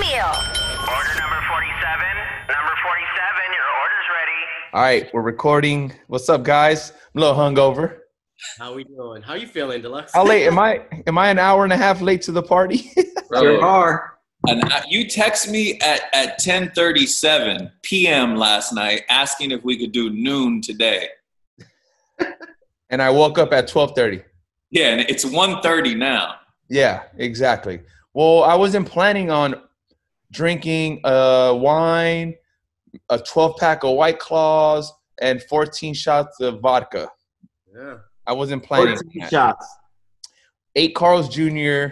meal. Order number 47. Number 47, your order's ready. All right, we're recording. What's up, guys? I'm a little hungover. How we doing? How you feeling, D-Lux? How late am I? Am I an hour and a half late to the party? Bro, are. and you text me at, at 10:37 p.m. last night asking if we could do noon today. and I woke up at 12:30. Yeah, and it's 1:30 now. Yeah, exactly. Well, I wasn't planning on drinking uh, wine, a 12 pack of White Claws, and 14 shots of vodka. Yeah. I wasn't planning. 14 that. shots. Eight Carl's Jr.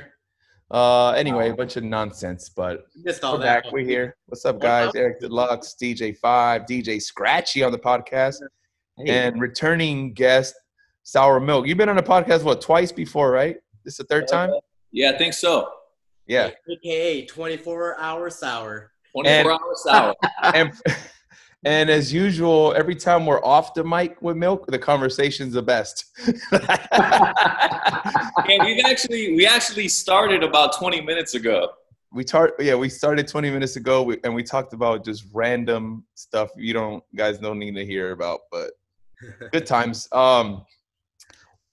Uh, anyway, a bunch of nonsense, but Missed all we're that. back. We're here. What's up, guys? Eric D-Lux, DJ Five, DJ Scratchy on the podcast, and returning guest Sour Milk. You've been on the podcast what twice before, right? This is the third time. Yeah, I think so. Yeah, AKA 24 hour sour. 24 And- hours hour. and and as usual, every time we're off the mic with Milk, the conversation's the best. yeah, we've actually we actually started about 20 minutes ago. we tar- yeah, we started 20 minutes ago, and we talked about just random stuff you don't guys don't need to hear about, but good times. Um,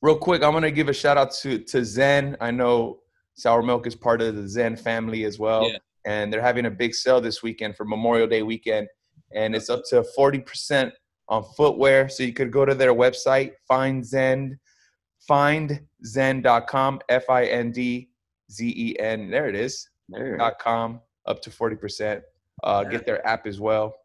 real quick, I'm gonna give a shout out to to Zen. I know Sour Milk is part of the Zen family as well, Yeah. and they're having a big sale this weekend for Memorial Day weekend, and it's up to 40% on footwear. So you could go to their website, find Zen, findzen.com, F I N D Z E N. There it is There. dot com up to 40% uh, get their app as well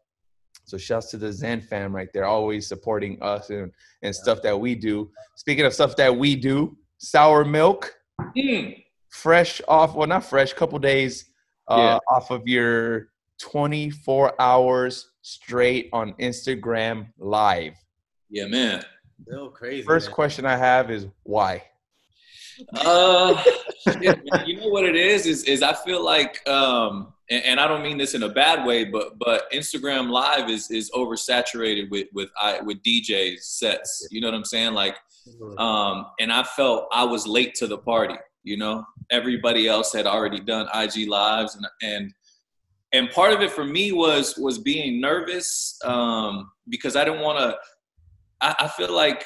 so shouts to the zen fam right there always supporting us and, and stuff that we do speaking of stuff that we do sour milk Mm. Fresh off well not fresh couple days uh, Yeah. off of your 24 hours straight on instagram live Yeah, man. Still crazy. first man. question i have is why Uh, shit, man. you know what it is? Is is I feel like, um, and, and I don't mean this in a bad way, but but Instagram Live is is oversaturated with with I with DJs sets. You know what I'm saying? Like, um, and I felt I was late to the party. You know, everybody else had already done IG lives, and and and part of it for me was was being nervous um, because I didn't want to. I, I feel like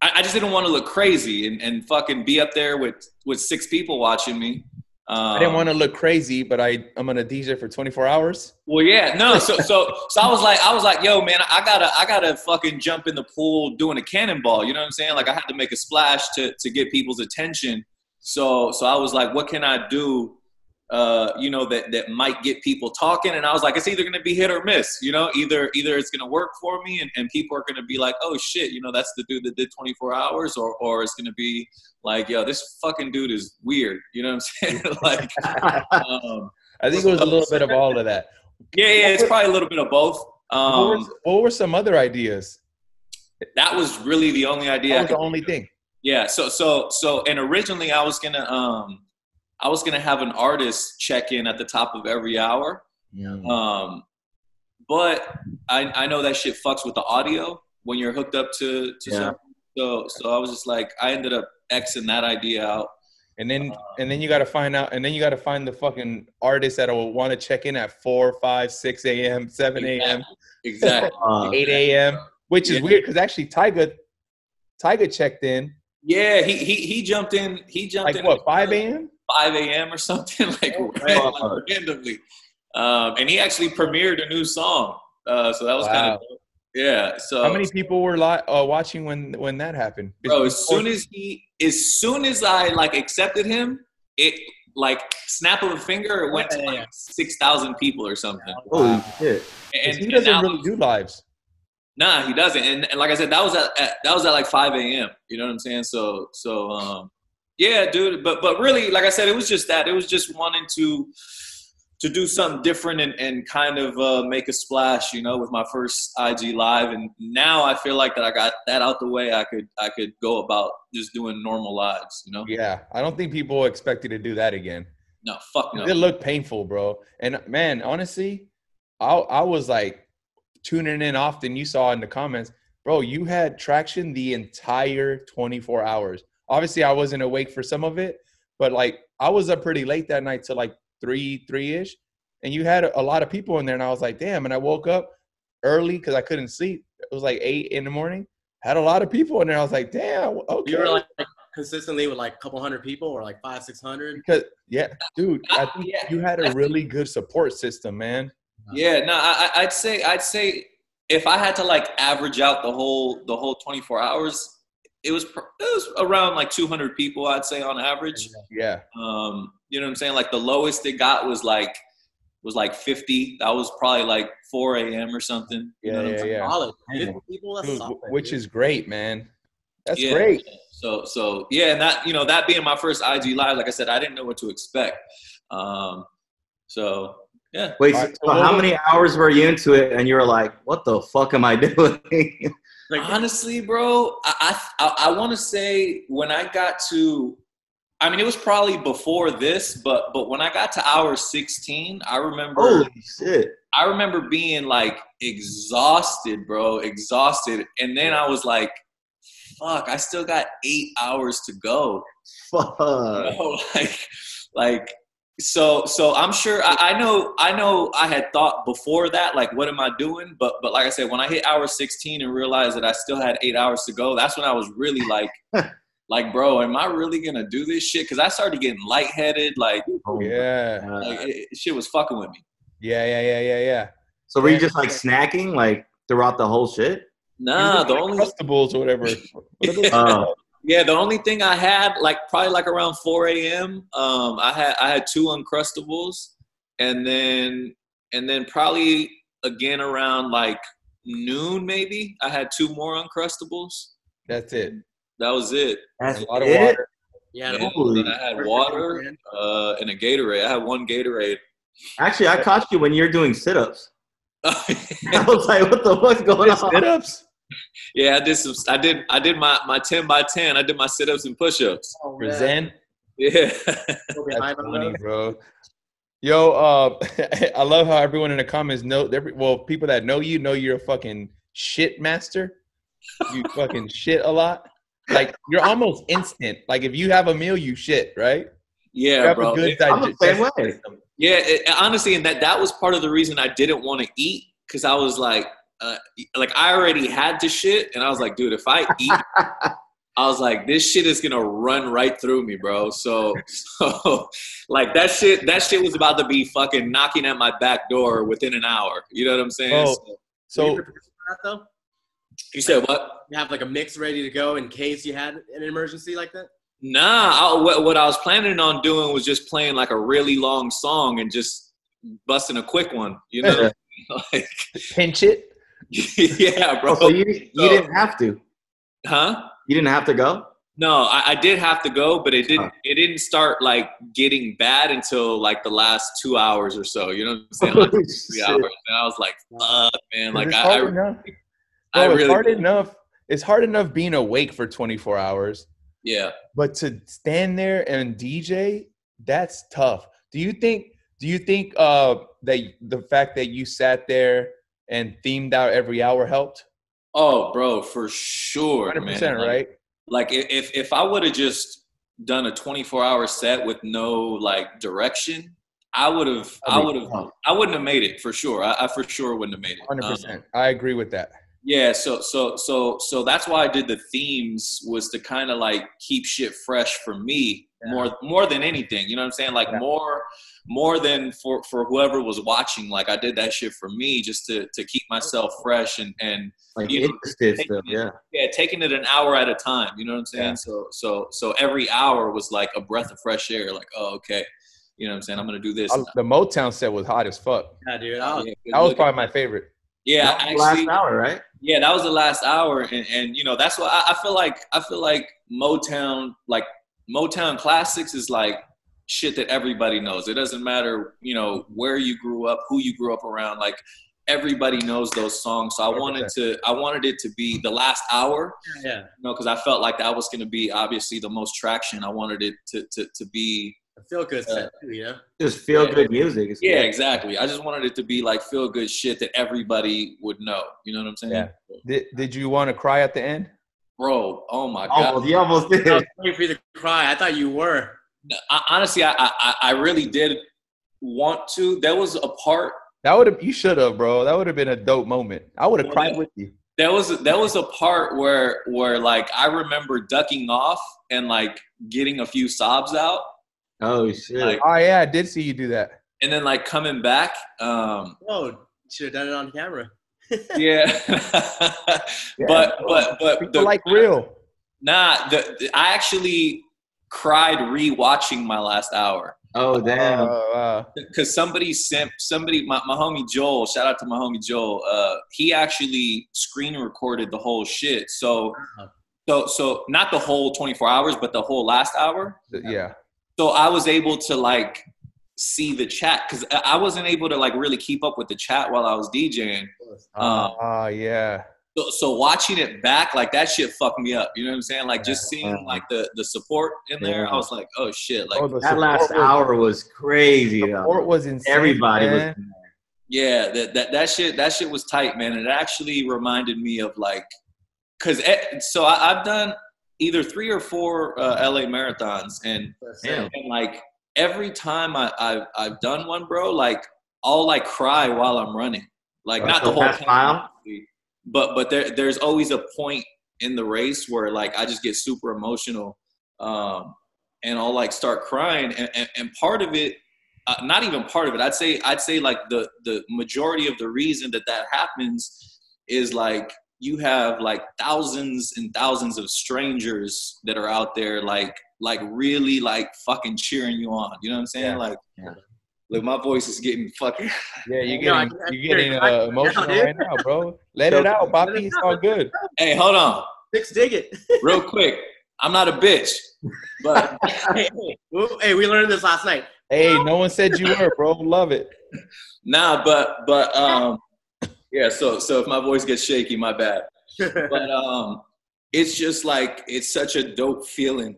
I, I just didn't want to look crazy and, and fucking be up there with with six people watching me. Um, i didn't want to look crazy but i i'm gonna dj for 24 hours Well, yeah, no. So, so, so I was like, I was like, yo, man, I gotta, I gotta fucking jump in the pool doing a cannonball. You know what I'm saying? Like, I had to make a splash to to get people's attention. So, so I was like, what can I do? Uh, you know that that might get people talking, and I was like, it's either gonna be hit or miss. You know, either either it's gonna work for me, and, and people are gonna be like, oh shit, you know, that's the dude that did 24 hours, or or it's gonna be like, yo, this fucking dude is weird. You know what I'm saying? like, um, i think it was a little bit of all of that yeah, yeah, it's probably a little bit of both. what, were, Um, what were some other ideas that was really the only idea. that I was the only thing yeah. So, so, so, and originally I was gonna, um, I was gonna have an artist check in at the top of every hour. Yeah. Um, but I, I know that shit fucks with the audio when you're hooked up to, to Yeah. something. So, so I was just like, I ended up xing that idea out. And then and then you got to find out, and then you got to find the fucking artist that will want to check in at 4, 5, 6 a.m., 7 a.m., Exactly. Uh, 8 a.m., which is Yeah. weird because actually Tyga, Tyga checked in Yeah, he, he he jumped in. He jumped like in what 5 a.m. 5 a.m. or something like, Oh, ran- wow. like randomly. Um, and he actually premiered a new song. Uh, so that was kind Wow. of yeah. So How many people were li- uh, watching when when that happened? bro, as soon as he, as soon as I like accepted him, it like snap of a finger, it went to Yeah, yeah. like six thousand people or something. holy shit. 'Cause And, he doesn't now- really do lives. Nah, he doesn't. And, and like I said, that was at, at that was at like 5 a.m. You know what I'm saying? So so um yeah, dude. But but really, like I said, it was just that. It was just wanting to to do something different and, and kind of uh, make a splash, you know, with my first IG live. And now I feel like that I got that out the way. I could I could go about just doing normal lives, you know. Yeah, I don't think people expect you to do that again. No, fuck no. It looked painful, bro. And man, honestly, I I was like tuning in often. You saw in the comments, bro. You had traction the entire 24 hours. Obviously, I wasn't awake for some of it, but like I was up pretty late that night to like three three ish, and you had a, lot of people in there, and I was like, damn. And I woke up early because I couldn't sleep. It was like eight in the morning. Had a lot of people in there. I was like, damn. Okay. You were like consistently with like a couple hundred people or like five, six hundred. because yeah, dude, I think Yeah. you had a really good support system, man. Yeah, no, I, I- I'd say I'd say if I had to like average out the whole the whole 24 hours, it was it was around like 200 people. I'd say on average. Yeah, Um, you know what I'm saying? Like the lowest it got was like was like 50. That was probably like 4 a.m. or something. You know yeah, yeah, saying? yeah. Solid. Yeah. 50 people, Dude, solid, which dude. is great, man. That's Yeah. great. So so yeah, and that you know that being my first IG live, like I said, I didn't know what to expect. Um, so yeah. Wait, right, so so how what- many hours were you into it, and you were like, "What the fuck am I doing?" like Honestly, bro, I I, I want to say when I got to, I mean, it was probably before this, but but when I got to hour 16, I remember Holy shit! I remember being like exhausted, bro, exhausted, and then I was like, "Fuck, I still got eight hours to go." Fuck. know, like like so so i'm sure I, I know i know i had thought before that like what am i doing but but like i said when i hit hour 16 and realized that i still had eight hours to go that's when i was really like like bro am i really gonna do this shit because i started getting lightheaded like, Oh Yeah, like it, it- shit was fucking with me yeah, yeah, yeah, yeah, yeah. So were you just like snacking like throughout the whole shit? nah the only Uncrustables or whatever. What are those Oh. Called? Yeah, the only thing I had, like probably like around 4 a.m. Um, I had I had two uncrustables, and then and then probably again around like noon maybe I had two more uncrustables. That's it. That was it. That's A lot of it? water. yeah, Yeah, Holy- then I had water uh, and a Gatorade. I had one Gatorade. Actually, I caught you when you're doing sit-ups. I was like, "What the fuck's going on?" Sit-ups yeah, I did some. I did. I did my my 10 by 10. I did my sit ups and push ups. Oh, for man. Zen. Yeah. That's behind funny, bro. Yo, uh, I love how everyone in the comments know. every- Well, people that know you know you're a fucking shit master. You fucking shit a lot. Like you're almost instant. Like if you have a meal, you shit, right? Yeah, bro. a good I'm the same way. system. Yeah, it, honestly, and that that was part of the reason I didn't want to eat because I was like, uh, like I already had to shit, and I was like, dude, if I eat, I was like, this shit is gonna run right through me, bro. So, so like that shit, that shit was about to be fucking knocking at my back door within an hour. You know what I'm saying? Oh. So- Were you So that you said what? You have like a mix ready to go in case you had an emergency like that. Nah, I, what, what I was planning on doing was just playing like a really long song and just busting a quick one. You know, like pinch it. yeah, bro. Oh, so you you So- didn't have to. Huh? You didn't have to go. No, I, I did have to go, but it didn't. Huh. It didn't start like getting bad until like the last two hours or so. You know what I'm saying? Like Holy three shit. hours, and I was like, "Fuck, man!" Like it's I, hard I, enough. I Bro, it's really, hard enough. It's hard enough being awake for 24 hours, yeah. but to stand there and DJ, that's tough. Do you think? Do you think uh, that the fact that you sat there and themed out every hour helped? Oh, bro, for sure, 100 man. percent, Like, right? Like if if I would have just done a 24 hour set with no like direction, I would have. I would have. I wouldn't have made it for sure. I, I for sure wouldn't have made it. Hundred Um, percent. I agree with that. Yeah, so so so so that's why I did the themes was to kind of like keep shit fresh for me Yeah. more more than anything. You know what I'm saying? Like Yeah. more more than for for whoever was watching. Like I did that shit for me just to to keep myself fresh and and Like You know, interested still, yeah. yeah, taking it an hour at a time. You know what I'm saying? Yeah. So so so every hour was like a breath of fresh air. Like oh okay, you know what I'm saying? I'm gonna do this. I- the Motown set was hot as fuck. Yeah, dude. I was, good That was probably my favorite. Yeah. That was the Actually, last hour, right? Yeah, that was the last hour, and, and you know that's what I, I feel like. I feel like Motown, like Motown classics, is like shit that everybody knows. It doesn't matter, you know, where you grew up, who you grew up around. Like everybody knows those songs. So I wanted to, I wanted it to be the last hour, yeah. you know, because I felt like that was going to be obviously the most traction. I wanted it to to, to be. A feel good uh, set too, you know. Just feel Yeah. good music. It's Yeah, good. exactly. I just wanted it to be like feel good shit that everybody would know. You know what I'm saying? Yeah. Did Did you want to cry at the end? Bro, oh my god. Almost, you almost did. I was waiting for you to cry. I thought you were. I, honestly, I, I I really did want to. There was a part. That would have you should have, bro. That would have been a dope moment. I would have Well, cried that- with you. There was there was a part where where like I remember ducking off and like getting a few sobs out, Oh shit. Like- Oh yeah, I did see you do that. and then like coming back. Um, Oh, should have done it on camera. yeah, Yeah, but but but People the, like real. nah. The, the- I actually cried rewatching my last hour. oh damn. Uh, uh, because somebody sent somebody my, my homie joel shout out to my homie joel uh he actually screen recorded the whole shit so so so not the whole 24 hours but the whole last hour yeah. So i was able to like see the chat because i wasn't able to like really keep up with the chat while i was djing um, Ah, yeah. so, so watching it back like that shit fucked me up you know what i'm saying like just seeing like the the support in there Yeah. i was like oh shit like Oh, that last was- hour was crazy. Support Though. was insane. Everybody man. in there. Yeah, that, that that shit that shit was tight, man. It actually reminded me of like, cause eh, so I, I've done either three or four uh, LA marathons, and, Damn. and like every time I, I've I've done one, bro, like I'll like cry while I'm running, like not the whole time, but but there there's always a point in the race where like I just get super emotional, um, and I'll like start crying, and, and, and part of it uh, not even part of it. I'd say I'd say like the the majority of the reason that that happens is like you have like thousands and thousands of strangers that are out there like like really like fucking cheering you on. You know what I'm saying? Yeah. Like, Yeah. look, my voice is getting fucking. Yeah, you're getting I- you're getting uh, emotional dude. right now, bro. Let it out, Bobby. It's all good. hey, hold on, Six dig it. real quick. I'm not a bitch, but hey, hey, we learned this last night. Hey, no one said you were, bro. Love it. nah, but but um, yeah. So so if my voice gets shaky, my bad. but um it's just like it's such a dope feeling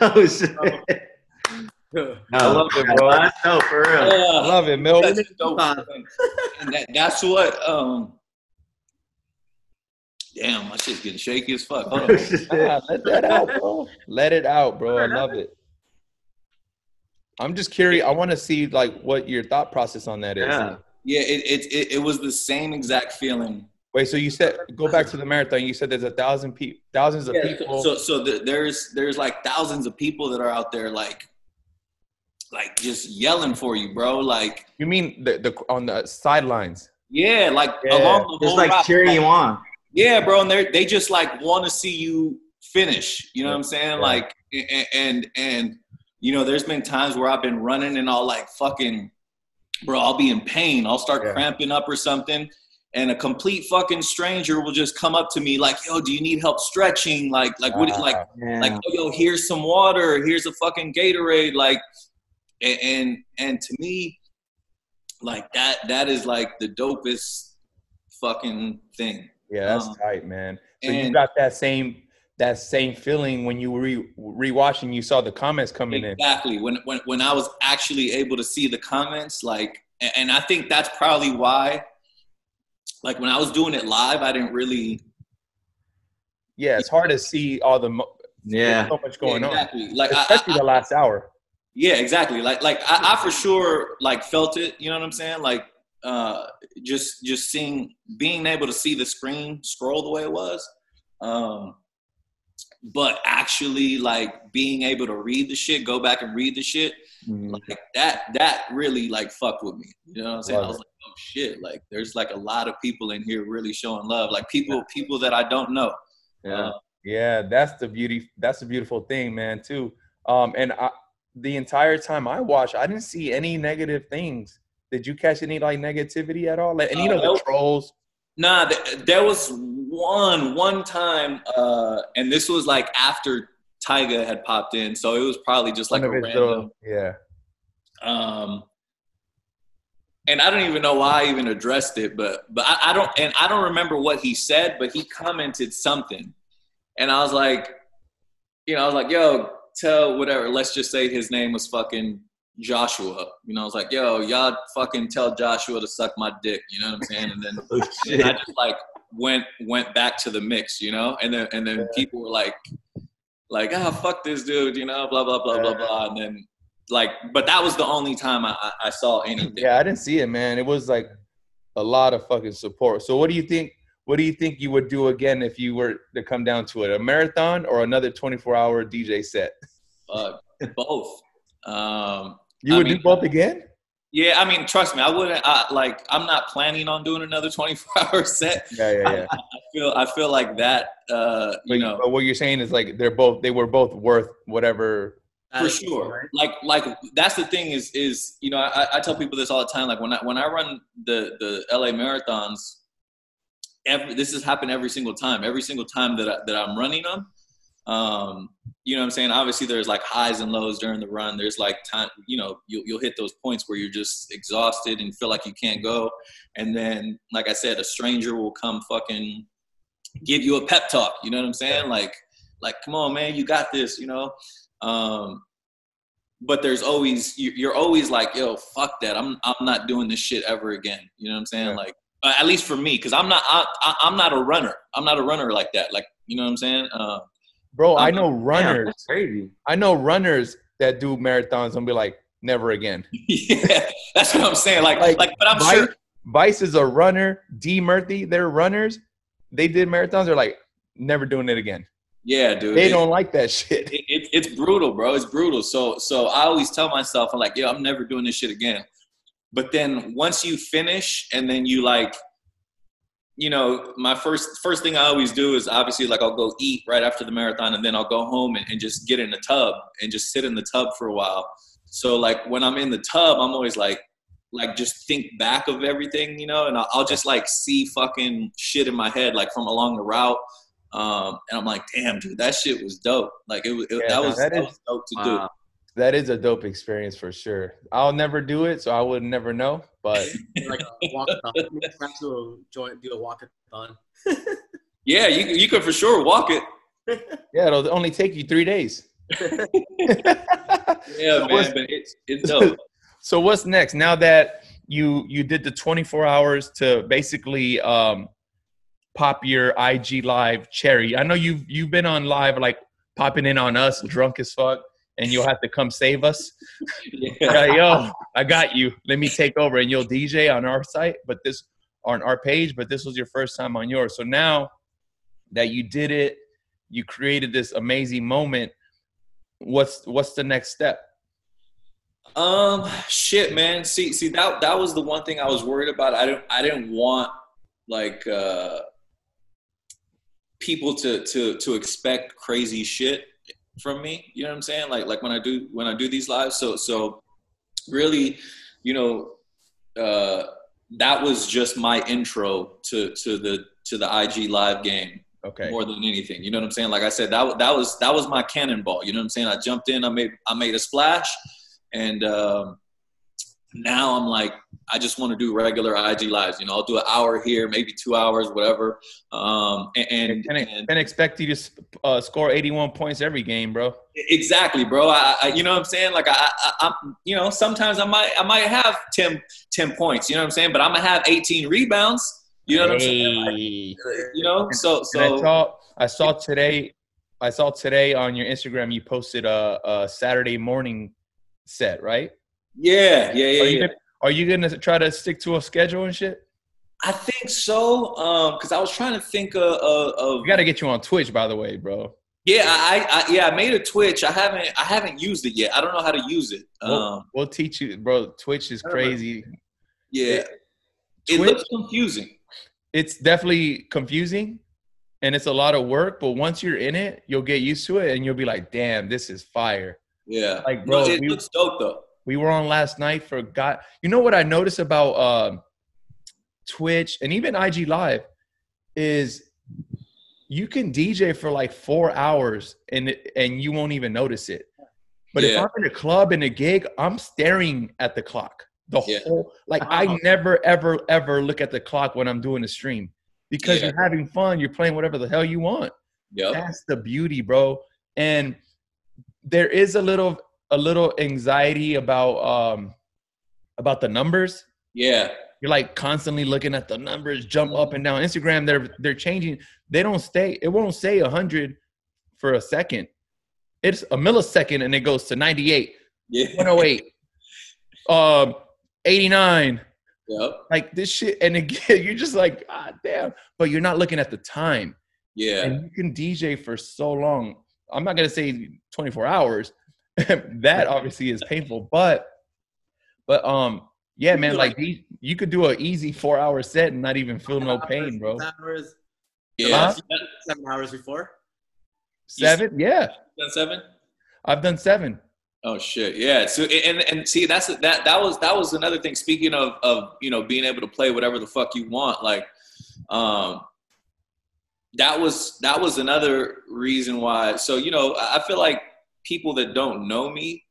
oh shit. I love it, bro. That's dope for real. I love it, Mil. Such a dope feeling. and that, that's what um damn my shit's getting shaky as fuck Hold on. shit. Let that out, bro. Let it out, bro. I love it. I'm just curious. I want to see like what your thought process on that is. Yeah. yeah it, it it it was the same exact feeling Wait, so you said go back to the marathon. You said there's a thousand people, thousands of Yeah, people. so so the, there's there's like thousands of people that are out there like like just yelling for you bro like you mean the, the on the sidelines? yeah like Yeah. along the Just whole like route, cheering you on. Yeah, bro, and they they just like want to see you finish. You know what I'm saying? Yeah. Like, and, and and you know, there's been times where I've been running and I'll like fucking, bro, I'll be in pain. I'll start Yeah. cramping up or something, and a complete fucking stranger will just come up to me like, "Yo, do you need help stretching? Like, like what? Ah, Like, Yeah. like, oh, yo, here's some water. Here's a fucking Gatorade. Like, and and, and to me, like that that is like the dopest fucking thing. yeah, that's um, tight, man. So you got that same that same feeling when you re rewatching. You saw the comments coming in. Exactly. When when when I was actually able to see the comments, like, and, and I think that's probably why. Like when I was doing it live, I didn't really Yeah, it's hard to see all the mo- yeah. there's so much going yeah, on, exactly. Like I, especially I, the last hour. yeah, exactly. Like like I, I for sure like felt it. You know what I'm saying? Like uh, just just seeing being able to see the screen scroll the way it was. Um, but actually like being able to read the shit, go back and read the shit, Mhm. like that that really like fucked with me you know what i'm saying Love i was like oh shit like there's like a lot of people in here really showing love like people people that i don't know Yeah. Yeah, that's the beauty. That's the beautiful thing, man. Too. Um, and I, the entire time I watched, I didn't see any negative things. Did you catch any like negativity at all? Like, and you Uh, know the trolls. Nah th- there was one one time uh and this was like after tyga had popped in so it was probably just like a one of his random little- yeah. um and I don't even know why I even addressed it, but but I, I don't and I don't remember what he said, but he commented something, and I was like, you know, I was like, yo, tell whatever. Let's just say his name was fucking Joshua. You know, I was like, yo, y'all fucking tell Joshua to suck my dick. You know what I'm saying? And then Oh, and. I just like went went back to the mix, you know, and then and then Yeah. people were like, like ah fuck this dude, you know, blah blah blah blah blah, and then like, but that was the only time I, I- I saw anything. Yeah, I didn't see it, man. It was like a lot of fucking support. So what do you think? What do you think you would do again if you were to come down to it? A marathon or another 24 hour DJ set? Uh, both. Um, You I would do both again? yeah, I mean, trust me, I wouldn't. I, like, I'm not planning on doing another 24 hour set. Yeah, yeah, yeah. I feel, I feel like that. Uh, But, you know, but what you're saying is like they're both they were both worth whatever. for sure like like that's the thing is is you know I, I tell people this all the time like when i when i run the the la marathons every this has happened every single time every single time that, I, that i'm running them um you know what i'm saying obviously there's like highs and lows during the run there's like time you know you'll, you'll hit those points where you're just exhausted and feel like you can't go and then like i said a stranger will come fucking give you a pep talk you know what i'm saying like like come on man you got this you know um, but there's always you- you're always like, yo, fuck that. I'm I'm not doing this shit ever again. You know what I'm saying? Yeah. Like at least for me, because I'm not I, I, I'm not a runner. I'm not a runner like that. Like you know what I'm saying? Uh, Bro, I I'm- know Damn, runners. that's crazy. I know runners that do marathons and be like, never again. yeah, that's what I'm saying. Like Like, like, but I'm Vice, sure. Vice is a runner. D Murphy, they're runners. They did marathons. They're like, never doing it again. Yeah, dude. They it- don't like that shit. it, it, it's brutal, bro. It's brutal. So so I always tell myself, I'm like, yo, I'm never doing this shit again. But then once you finish, and then you like, you know, my first first thing I always do is obviously like I'll go eat right after the marathon, and then I'll go home and, and just get in the tub and just sit in the tub for a while. So like when I'm in the tub, I'm always like like just think back of everything, you know, and I'll, I'll just like see fucking shit in my head like from along the route. Um, and I'm like, damn, dude, that shit was dope. Like it, was it Yeah, that no, was that that, is- was dope to Wow. That is a dope experience for sure. I'll never do it, so I would never know. But like a walkathon. Try to join, do a walkathon. do. Yeah, you you could for sure walk it. yeah, it'll only take you three days. Yeah, So man, what's- but it's it's dope. So what's next? Now that you you did the 24 hours to basically um, pop your IG live cherry. I know you've you've been on live like popping in on us drunk as fuck, and you'll have to come save us. Yeah. Yeah, yo, I got you. Let me take over, and you'll DJ on our site, but this on our page. But this was your first time on yours. So now that you did it, you created this amazing moment. What's what's the next step? Um, shit, man. See, see that that was the one thing I was worried about. I didn't I didn't want like uh people to to to expect crazy shit from me. You know what I'm saying? Like like when I do when I do these lives. So so really, you know, uh that was just my intro to to the to the IG live game Okay. more than anything. You know what I'm saying? Like I said, that that was that was my cannonball. You know what I'm saying? I jumped in, I made I made a splash, and um, now I'm like, I just want to do regular IG lives. You know, I'll do an hour here, maybe two hours, whatever. Um, and, and, Can, and expect you to uh, score 81 points every game, bro. exactly, bro. I, I, you know what I'm saying? Like I, I, I'm, you know, sometimes I might I might have 10, 10 points. You know what I'm saying? But I'm gonna have 18 rebounds. You know what I'm saying? Like, you know, so And I so saw I saw today I saw today on your Instagram you posted a, a Saturday morning set, right? Yeah, yeah, yeah, Are you yeah. gonna, are you gonna try to stick to a schedule and shit? I think so. Um, because I was trying to think of, of, of We got to get you on Twitch, by the way, bro. yeah, I, I yeah, I made a Twitch. I haven't I haven't used it yet. I don't know how to use it. Um, We'll, we'll teach you, bro. Twitch is crazy. yeah, it Twitch- looks confusing. It's definitely confusing, and it's a lot of work. But once you're in it, you'll get used to it, and you'll be like, "Damn, this is fire." Yeah, Like, no, bro, it we- looks dope though. We were on last night for God. You know what I noticed about um Twitch and even IG Live is you can DJ for like four hours and and you won't even notice it. But if I'm in a club in a gig, I'm staring at the clock the Yeah. whole. Like I never ever ever look at the clock when I'm doing a stream because Yeah. you're having fun. You're playing whatever the hell you want. Yep. That's the beauty, bro. And there is a little a little anxiety about um about the numbers. Yeah. You're like constantly looking at the numbers jump up and down. Instagram, they're they're changing. They don't stay. It won't say hundred for a second. it's a millisecond and it goes to 98, Yeah. 108, um, 89. Yep. Like this shit, and again, you're just like, ah, damn. But you're not looking at the time, Yeah. and you can DJ for so long. I'm not gonna say 24 hours. that obviously is painful, but, but um, yeah, man, like like- these, you could do an easy four hour set and not even feel no pain, bro. Seven hours, Yeah. seven hours before. Seven, yeah, Done seven. I've done seven. Oh shit, yeah. So and and see that's that that was that was another thing. Speaking of of you know being able to play whatever the fuck you want, like um that was that was another reason why. So you know I feel like people that don't know me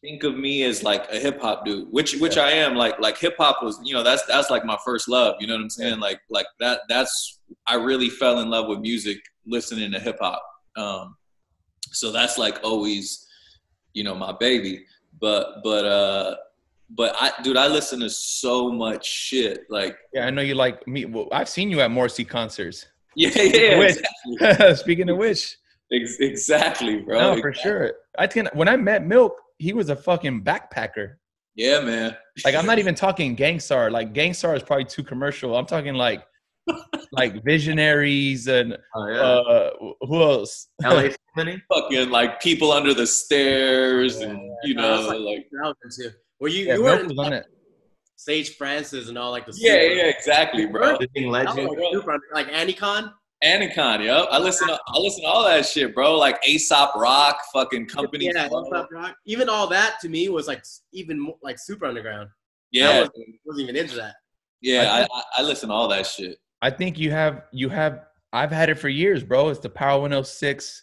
think of me as like a hip hop dude, which which I am. Like like hip hop was you know that's that's like my first love. You know what I'm saying? Like like that that's I really fell in love with music listening to hip hop. Um, so that's like always you know my baby but but uh but i dude i listen to so much shit like Yeah, I know you like me. Well, I've seen you at Morrissey concerts. yeah yeah exactly, Speaking of which, Ex- exactly bro no, for sure. I can. When I met Milk, he was a fucking backpacker. yeah man Like I'm not even talking Gang Starr. Like Gang Starr is probably too commercial. I'm talking like like visionaries and Oh yeah. uh who else? LA Symphony. fucking like people under the stairs and you Yeah, know like- like That was too. Well, you Yeah, you were was on it. Sage Francis and all like the yeah super- yeah exactly bro Living that Legend. like, super under- like Anticon. Anticon, yo. I listen to I listen to all that shit, bro. Like Aesop Rock, fucking company. Yeah, Flow. Hip Hop Rock. Even all that to me was like even more, like super underground. I yeah, wasn't, wasn't even into that. yeah. I, I, I listen to all that shit. I think you have you have I've had it for years, bro. It's the Power 106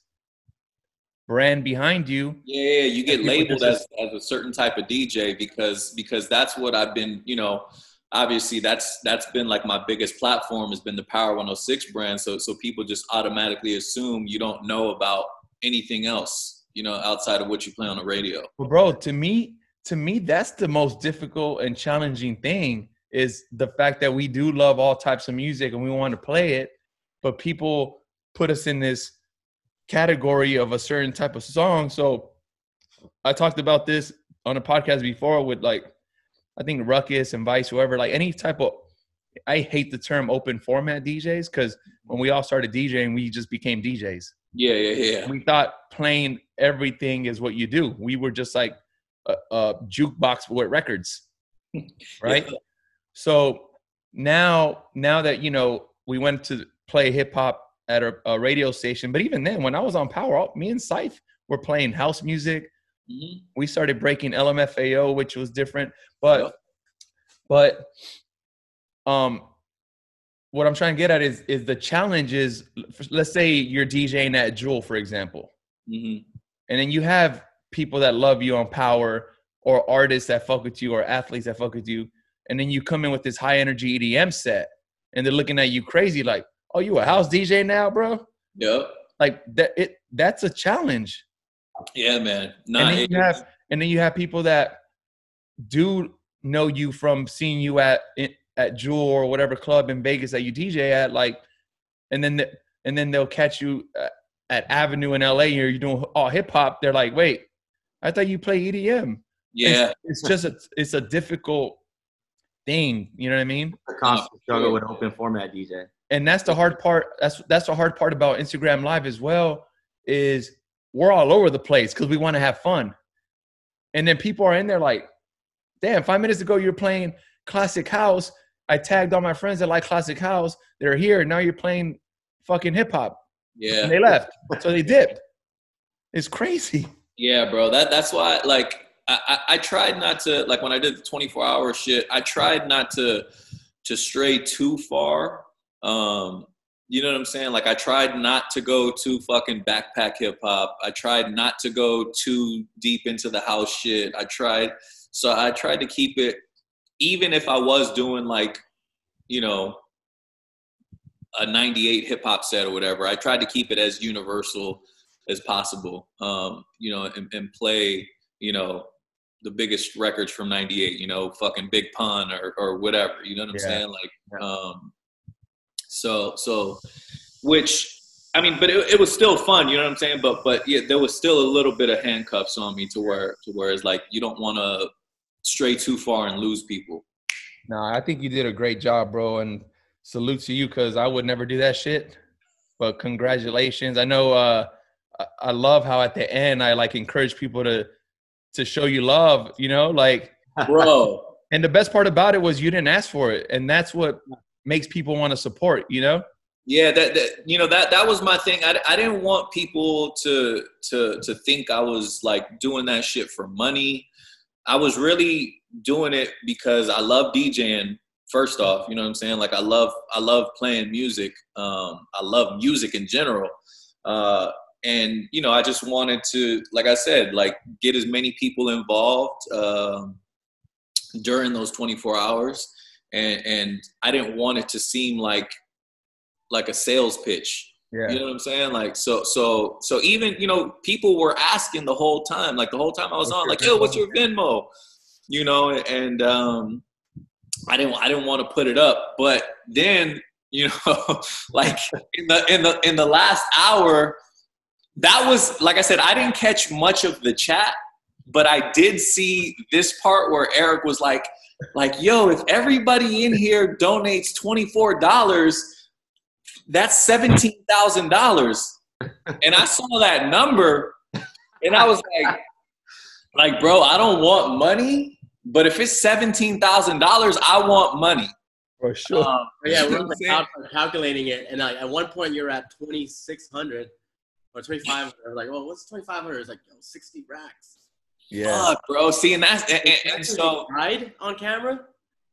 brand behind you. Yeah, yeah, you get labeled as, as a certain type of DJ because because that's what I've been, you know, obviously that's that's been like my biggest platform has been the Power 106 brand. So so people just automatically assume you don't know about anything else, you know, outside of what you play on the radio. Bro, to me, to me, that's the most difficult and challenging thing is the fact that we do love all types of music and we want to play it, but people put us in this category of a certain type of song. So I talked about this on a podcast before with like I think Ruckus and Vice, whoever, like any type of I hate the term open format DJs because when we all started DJing, we just became DJs Yeah, yeah, yeah. we thought playing everything is what you do. We were just like a, a jukebox with records, right? Yeah. So now, now that you know, we went to play hip hop at a, a radio station. But even then, when I was on Power, me and Syfe were playing house music. Mhm. We started breaking LMFAO, which was different. But, Yep. but, um, what I'm trying to get at is is the challenge is let's say you're DJing at Jewel, for example Mhm. and then you have people that love you on power or artists that fuck with you or athletes that fuck with you and then you come in with this high energy edm set and they're looking at you crazy like oh you a house dj now bro Yep. like that it that's a challenge Yeah, man. Nah, and then you have and then you have people that do know you from seeing you at at Jewel or whatever club in Vegas that you DJ at, like, and then the, and then they'll catch you at, at Avenue in LA. And you're doing all hip hop. They're like, wait, I thought you play EDM. yeah. It's, it's just a it's a difficult thing. You know what I mean? The constant struggle with open format DJ. and that's the hard part that's that's the hard part about instagram live as well is we're all over the place because we want to have fun. And then people are in there like damn five minutes ago you're playing classic house. I tagged all my friends that like classic house. They're here. Now you're playing fucking hip-hop Yeah. and they left. So they dipped. It's crazy. Yeah, bro. That that's why like I, I, I tried not to like when I did the 24 hour shit, I tried not to to stray too far. Um, you know what I'm saying? Like I tried not to go too fucking backpack hip hop. I tried not to go too deep into the house shit. I tried so I tried to keep it even if I was doing like, you know, a 98 hip hop set or whatever, I tried to keep it as universal as possible. Um, you know, and, and play, you know, the biggest records from '98. You know, fucking Big Pun or or whatever. You know what I'm Yeah. saying? Like, um, so so, which I mean, but it, it was still fun. You know what I'm saying? But but yeah, there was still a little bit of handcuffs on me to where to where it's like you don't want to stray too far and lose people. Nah, I think you did a great job, bro, and salute to you because I would never do that shit. But congratulations. I know uh I- I love how at the end I like encourage people to to show you love, you know, like Bro, and the best part about it was you didn't ask for it. And that's what makes people want to support, you know? Yeah, that, that you know that that was my thing. I, I didn't want people to to to think I was like doing that shit for money. I was really doing it because I love DJing. First off, you know what I'm saying? Like I love I love playing music. Um, I love music in general. Uh, and you know, I just wanted to, like I said, like get as many people involved um, during those 24 hours. And, and I didn't want it to seem like like a sales pitch. Yeah. You know what I'm saying? Like so so so even you know people were asking the whole time, like the whole time I was What's on, like, yo, what's your Venmo? You know, and um I didn't I didn't want to put it up, but then you know, like in the in the in the last hour, that was like I said, I didn't catch much of the chat, but I did see this part where Eric was like, like, yo, if everybody in here donates twenty four dollars, that's seventeen thousand dollars. And I saw that number, and I was like, like, bro, I don't want money, but if it's seventeen thousand dollars, I want money. For sure. Um, yeah, we're like what cal- calculating it, and like at one point you're at 2,600 or 2,500. We're like, well, what's 2,500? It's like yo, 60 racks. Yeah. Fuck, bro. See, and that's and, and- and so cried on camera.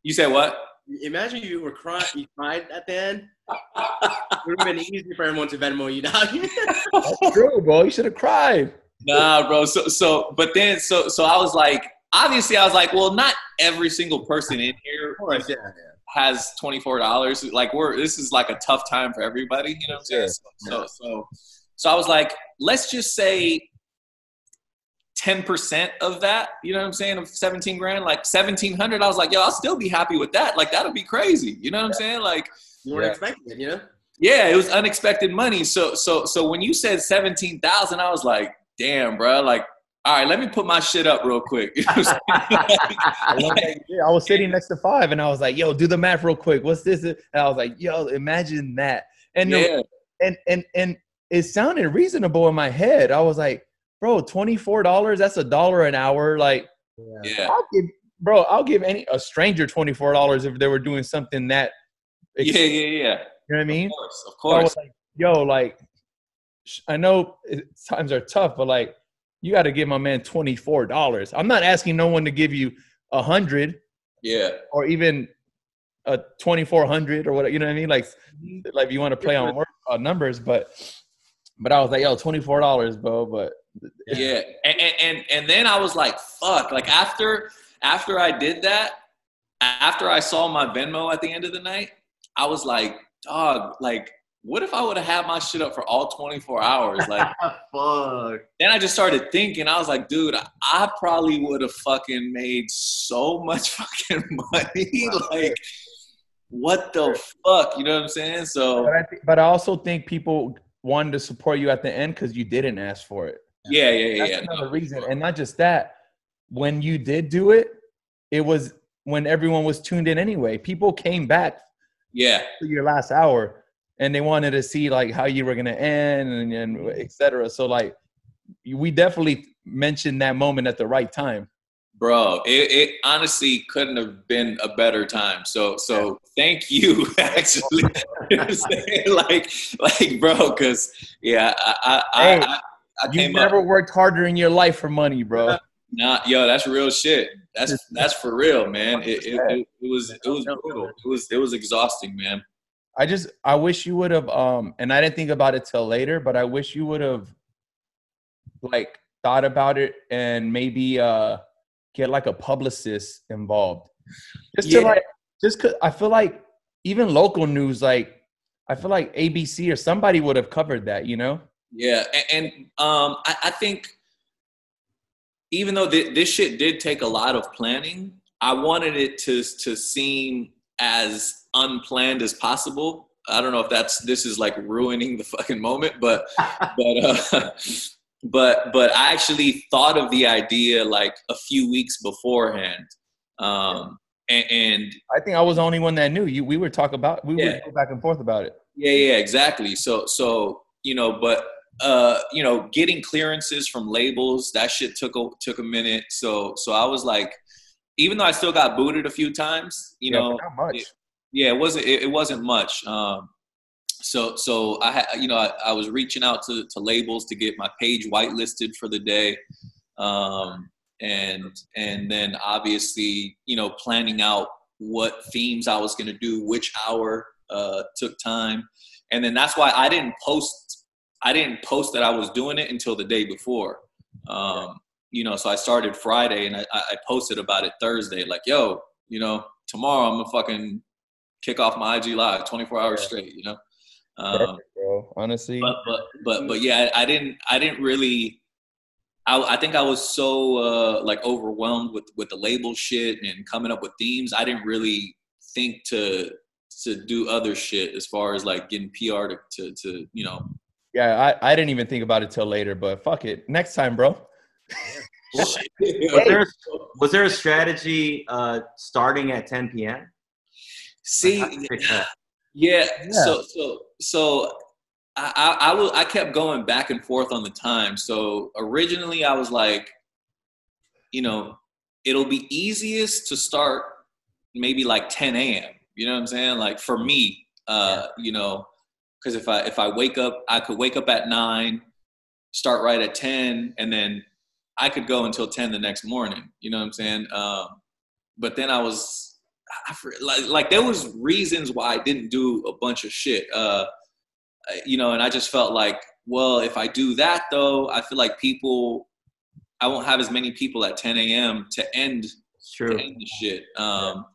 you said what? Imagine you were crying, you cried at the end. It would have been easy for everyone to Venmo you, dog. That's true, bro. You should have cried. Nah, bro. So so but then so so I was like, obviously I was like, well, not every single person in here course, yeah, yeah. has twenty four dollars. Like we're this is like a tough time for everybody. You know what I'm saying? So so so, so I was like, let's just say. 10% of that, you know what I'm saying, of 17 grand, like 1700, I was like, yo, I'll still be happy with that. Like, that'll be crazy. You know what I'm saying? Like, You weren't Yeah. expecting it, you know? yeah, it was unexpected money. So so so when you said seventeen thousand, I was like, damn, bro. Like, all right, let me put my shit up real quick. You know I'm? Yeah, I was sitting next to five and I was like, yo, do the math real quick. What's this? And I was like, yo, imagine that. And the- and and and it sounded reasonable in my head. I was like, bro, twenty four dollars. That's a dollar an hour. Like, yeah, I'll give, bro, I'll give any a stranger twenty four dollars if they were doing something that. ex- yeah, yeah, yeah. You know what I mean? Of course, of course. was like, yo, like, I know times are tough, but like, you got to give my man twenty four dollars. I'm not asking no one to give you a hundred Yeah, or even a twenty four hundred or what. You know what I mean? Like, like you want to play on word, uh, numbers, but but I was like, yo, twenty four dollars, bro. But yeah. And, and and and then I was like, fuck. Like after after I did that, after I saw my Venmo at the end of the night, I was like, dog, like. What if I would have had my shit up for all 24 hours? Like, Fuck. then I just started thinking, I was like, dude, I probably would have fucking made so much fucking money. like, what the fuck? You know what I'm saying? So, but I, th- but I also think people wanted to support you at the end because you didn't ask for it. Yeah, yeah, yeah. That's yeah. another No, reason, and not just that. When you did do it, it was when everyone was tuned in anyway. People came back yeah, for your last hour, and they wanted to see like how you were gonna end and, and et cetera. So like, we definitely mentioned that moment at the right time. bro. It, it honestly couldn't have been a better time. So, so thank you, actually. you know what I'm saying? like, like, bro, because yeah, I, I, Hey, I, I, You never up. worked harder in your life for money, bro. Nah, yo, that's real shit. That's that's for real, man. It, it, it, it was it was brutal. It was it was exhausting, man. I just I wish you would have um and I didn't think about it till later, but I wish you would have like thought about it and maybe uh get like a publicist involved. Just to like just cause I feel like even local news like I feel like ABC or somebody would have covered that, you know? Yeah, and, and um, I, I think even though th- this shit did take a lot of planning, I wanted it to to seem as unplanned as possible. I don't know if that's this is like ruining the fucking moment, but but uh, but but I actually thought of the idea like a few weeks beforehand, um, and, and I think I was the only one that knew. You, we would talk about, we Yeah. would go back and forth about it. yeah, yeah, exactly. So so you know, but uh, you know, getting clearances from labels that shit took a took a minute. So so I was like, even though I still got booted a few times, you Yeah, know, much. yeah, it wasn't it, it wasn't much. Um, so so I had you know I, I was reaching out to, to labels to get my page whitelisted for the day, um, and and then obviously you know planning out what themes I was going to do, which hour uh, took time, and then that's why I didn't post I didn't post that I was doing it until the day before. Um, you know, so I started Friday and I, I posted about it Thursday, like, yo, you know, tomorrow I'm gonna fucking kick off my IG live 24 hours straight, you know. Um, Perfect, bro. Honestly, but but but but yeah, I didn't I didn't really. I, I think I was so uh, like overwhelmed with with the label shit and coming up with themes. I didn't really think to to do other shit as far as like getting PR to to, to you know. Yeah, I, I didn't even think about it till later, but fuck it. Next time, bro. Was there, was there a strategy uh, starting at 10 p.m.? See, How did you pick that? Yeah. Yeah. So so so I, I I will I kept going back and forth on the time. So originally I was like, you know, it'll be easiest to start maybe like 10 a.m. You know what I'm saying? Like for me, uh, you know, because if I if I wake up, I could wake up at nine, start right at 10, and then I could go until 10 the next morning. You know what I'm saying? Um, but then I was I, like like there was reasons why I didn't do a bunch of shit. Uh, you know, and I just felt like, well, if I do that though, I feel like people, I won't have as many people at 10 a.m. to end to end the shit. Um,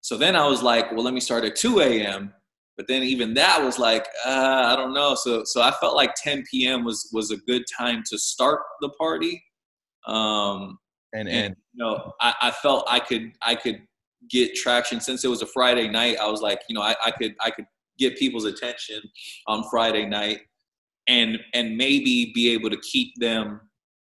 So then I was like, well, let me start at 2 a.m. But then even that was like, uh, I don't know. So so I felt like 10 p.m. was was a good time to start the party. Um, And and you know I, I felt i could i could get traction since it was a friday night i was like you know I, I could i could get people's attention on friday night and and maybe be able to keep them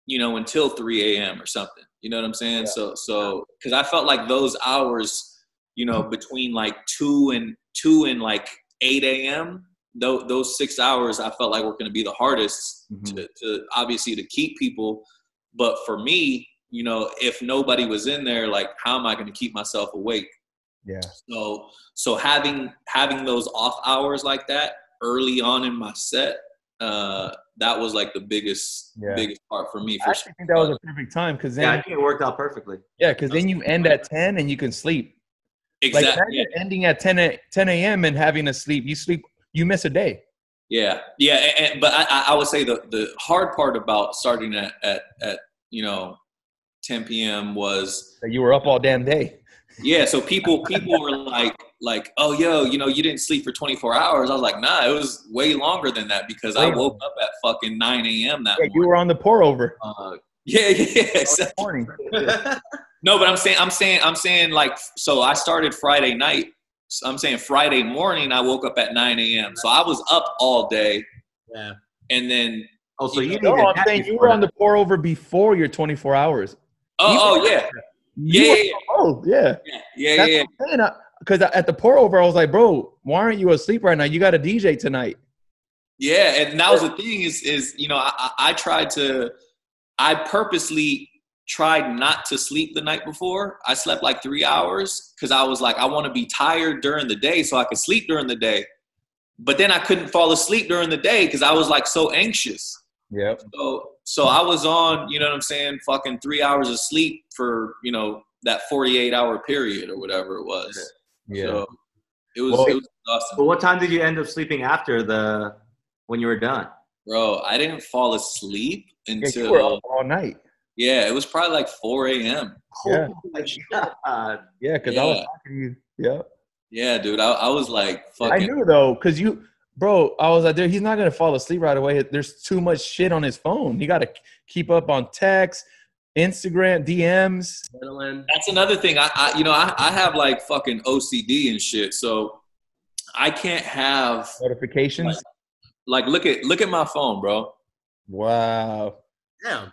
you know until 3 a.m or something you know what i'm saying so so because i felt like those hours you know between like 2 and 2 and like 8 a.m those, those six hours i felt like were going to be the hardest Mhm. to, to obviously to keep people but for me you know if nobody was in there like how am i going to keep myself awake yeah, so so having having those off hours like that early on in my set uh that was like the biggest Yeah. biggest part for me I for actually think that was a perfect time because Yeah, I then think it worked out perfectly. yeah, because then you end at ten and you can sleep. Like exactly imagine ending at 10 a, 10 a.m. and having to sleep. You sleep, you miss a day. Yeah, yeah, and, and- but I, I- would say the the hard part about starting at at, at you know 10 p.m. was That you were up all damn day. yeah. So people people were like like oh yo you know you didn't sleep for 24 hours. I was like nah, it was way longer than that because I woke up at fucking 9 a.m. that Yeah, you were on the pour over Uh, Yeah, yeah, yeah, exactly. morning. No, but I'm saying I'm saying I'm saying like so I started Friday night. So I'm saying Friday morning I woke up at 9 a.m. So I was up all day Yeah. and then oh, so you didn't No, I'm saying you were on the pour over before your 24 hours. oh oh yeah yeah yeah yeah Oh, yeah. yeah yeah, That's yeah. what I'm saying. Because at the pour over, I was like, bro, why aren't you asleep right now? You got a DJ tonight. Yeah, and that was the thing is is you know I, I I tried to I purposely tried not to sleep the night before. I slept like three hours because I was like I want to be tired during the day so I could sleep during the day. But then I couldn't fall asleep during the day because I was like so anxious. Yeah. So so I was on you know what I'm saying fucking three hours of sleep for you know that 48 hour period or whatever it was. Yeah. So it was Well- it was awesome. But what time did you end up sleeping after the when you were done? Bro, I didn't fall asleep Yeah, until you were up all night. Yeah, it was probably like 4 a.m. Yeah. Oh my god! Yeah, because I was talking to you. Yeah. Yeah, dude, I, I was like, fucking. I knew though, because you, bro, I was like, dude, he's not gonna fall asleep right away. There's too much shit on his phone. He got to keep up on text, Instagram, DMs. That's another thing. I, I you know, I, I have like fucking OCD and shit. So I can't have Notifications. like look at look at my phone, bro. Wow. Damn.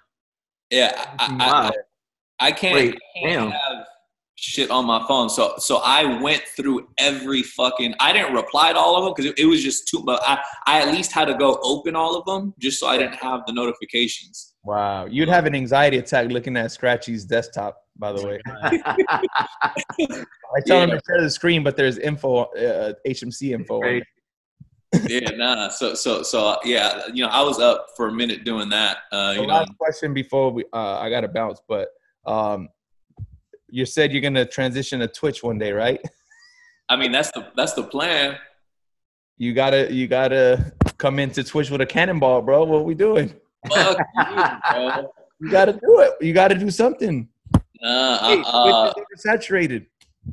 Yeah, I, I, Wow. I, I can't, Wait, I can't have shit on my phone. So so I went through every fucking. I didn't reply to all of them because it, it was just too much. I I at least had to go open all of them just so I didn't have the notifications. Wow. You'd have an anxiety attack looking at Scratchy's desktop, by the way. I tell him to share the screen, but there's info, uh, HMC info. Right. Yeah, nah. So so so yeah, you know, I was up for a minute doing that. Uh, you know, question before we, uh, I got to bounce, but um, you said you're gonna transition to Twitch one day, right? I mean that's the that's the plan. You gotta, you gotta come into Twitch with a cannonball, bro. What we doing? Fuck you, bro. You gotta do it. You gotta do something. Nah, Hey, uh, Twitch is oversaturated.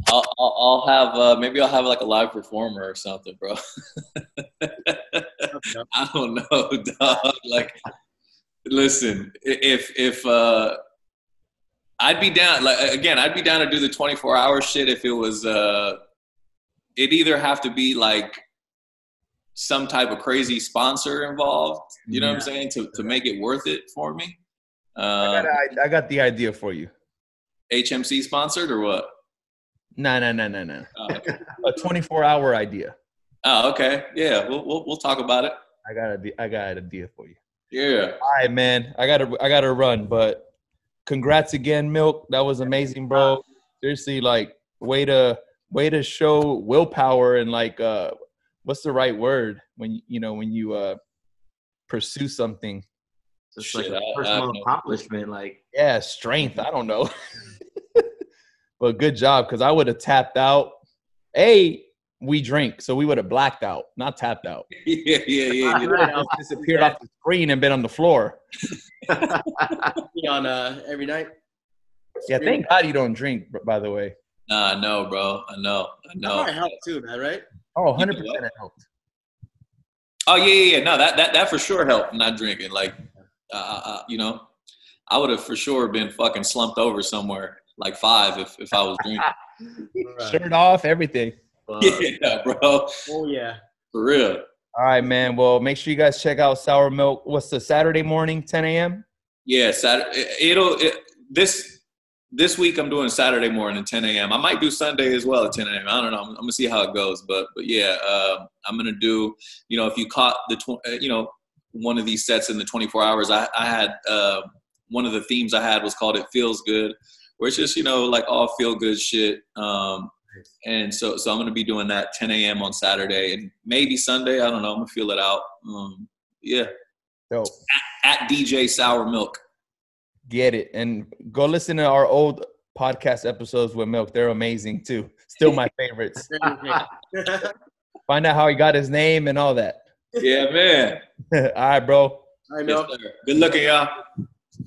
I'll, I'll, I'll have uh, maybe I'll have like a live performer or something, bro. I don't know, dog. Like, listen, if if uh, I'd be down, like again, I'd be down to do the twenty four hour shit if it was. Uh, it'd either have to be like some type of crazy sponsor involved. You know what I'm saying to to make it worth it for me. I, Uh, got, I, I got the idea for you. HMC sponsored or what? No, no, no, no, no. Oh, okay. A 24 hour idea. Oh, okay. Yeah, we'll, we'll we'll talk about it. I got a, I got an idea for you. Yeah. All right, man. I gotta, I gotta run, but congrats again, Milk. That was amazing, bro. Seriously, like, way to, way to show willpower and like, uh, what's the right word when you, you know when you uh pursue something? Just like Shit, a I- I personal have no- accomplishment. Like, Yeah, strength. I don't know, but good job because I would have tapped out. A, we drink, so we would have blacked out, not tapped out. Yeah, yeah, yeah. yeah. Right, I'll Disappeared off the screen and been on the floor. on uh, every night. Yeah, thank God you don't drink. By the way. Nah, I know, bro. I know. I That know. probably helped too, man. Right? Oh, 100 percent it helped. Oh yeah, yeah, yeah. No, that that that for sure helped. Not drinking, like, uh, uh, you know, I would have for sure been fucking slumped over somewhere, like five, if if I was drinking. Right. Shirt off, everything. fuck. yeah, bro. Oh yeah. For real. All right, man. Well, make sure you guys check out Sour Milk. What's the Saturday morning, 10 a.m. Yeah, Saturday. It'll it, this this week. I'm doing Saturday morning, 10 a.m. I might do Sunday as well at 10 a.m. I don't know. I'm, I'm gonna see how it goes, but but yeah, uh, I'm gonna do. You know, if you caught the tw- uh, you know one of these sets in the 24 hours, I I had uh, one of the themes I had was called "It Feels Good," where it's just you know like all feel good shit. Um, and so so I'm gonna be doing that 10 a.m. on Saturday and maybe Sunday. I don't know. I'm gonna feel it out. Um, yeah, Dope. at DJ Sour Milk. Get it. And go listen to our old podcast episodes with Milk. They're amazing too. Still my favorites. Find out how he got his name and all that. Yeah, man. all right, bro. I Yes, Good looking, y'all.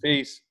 Peace.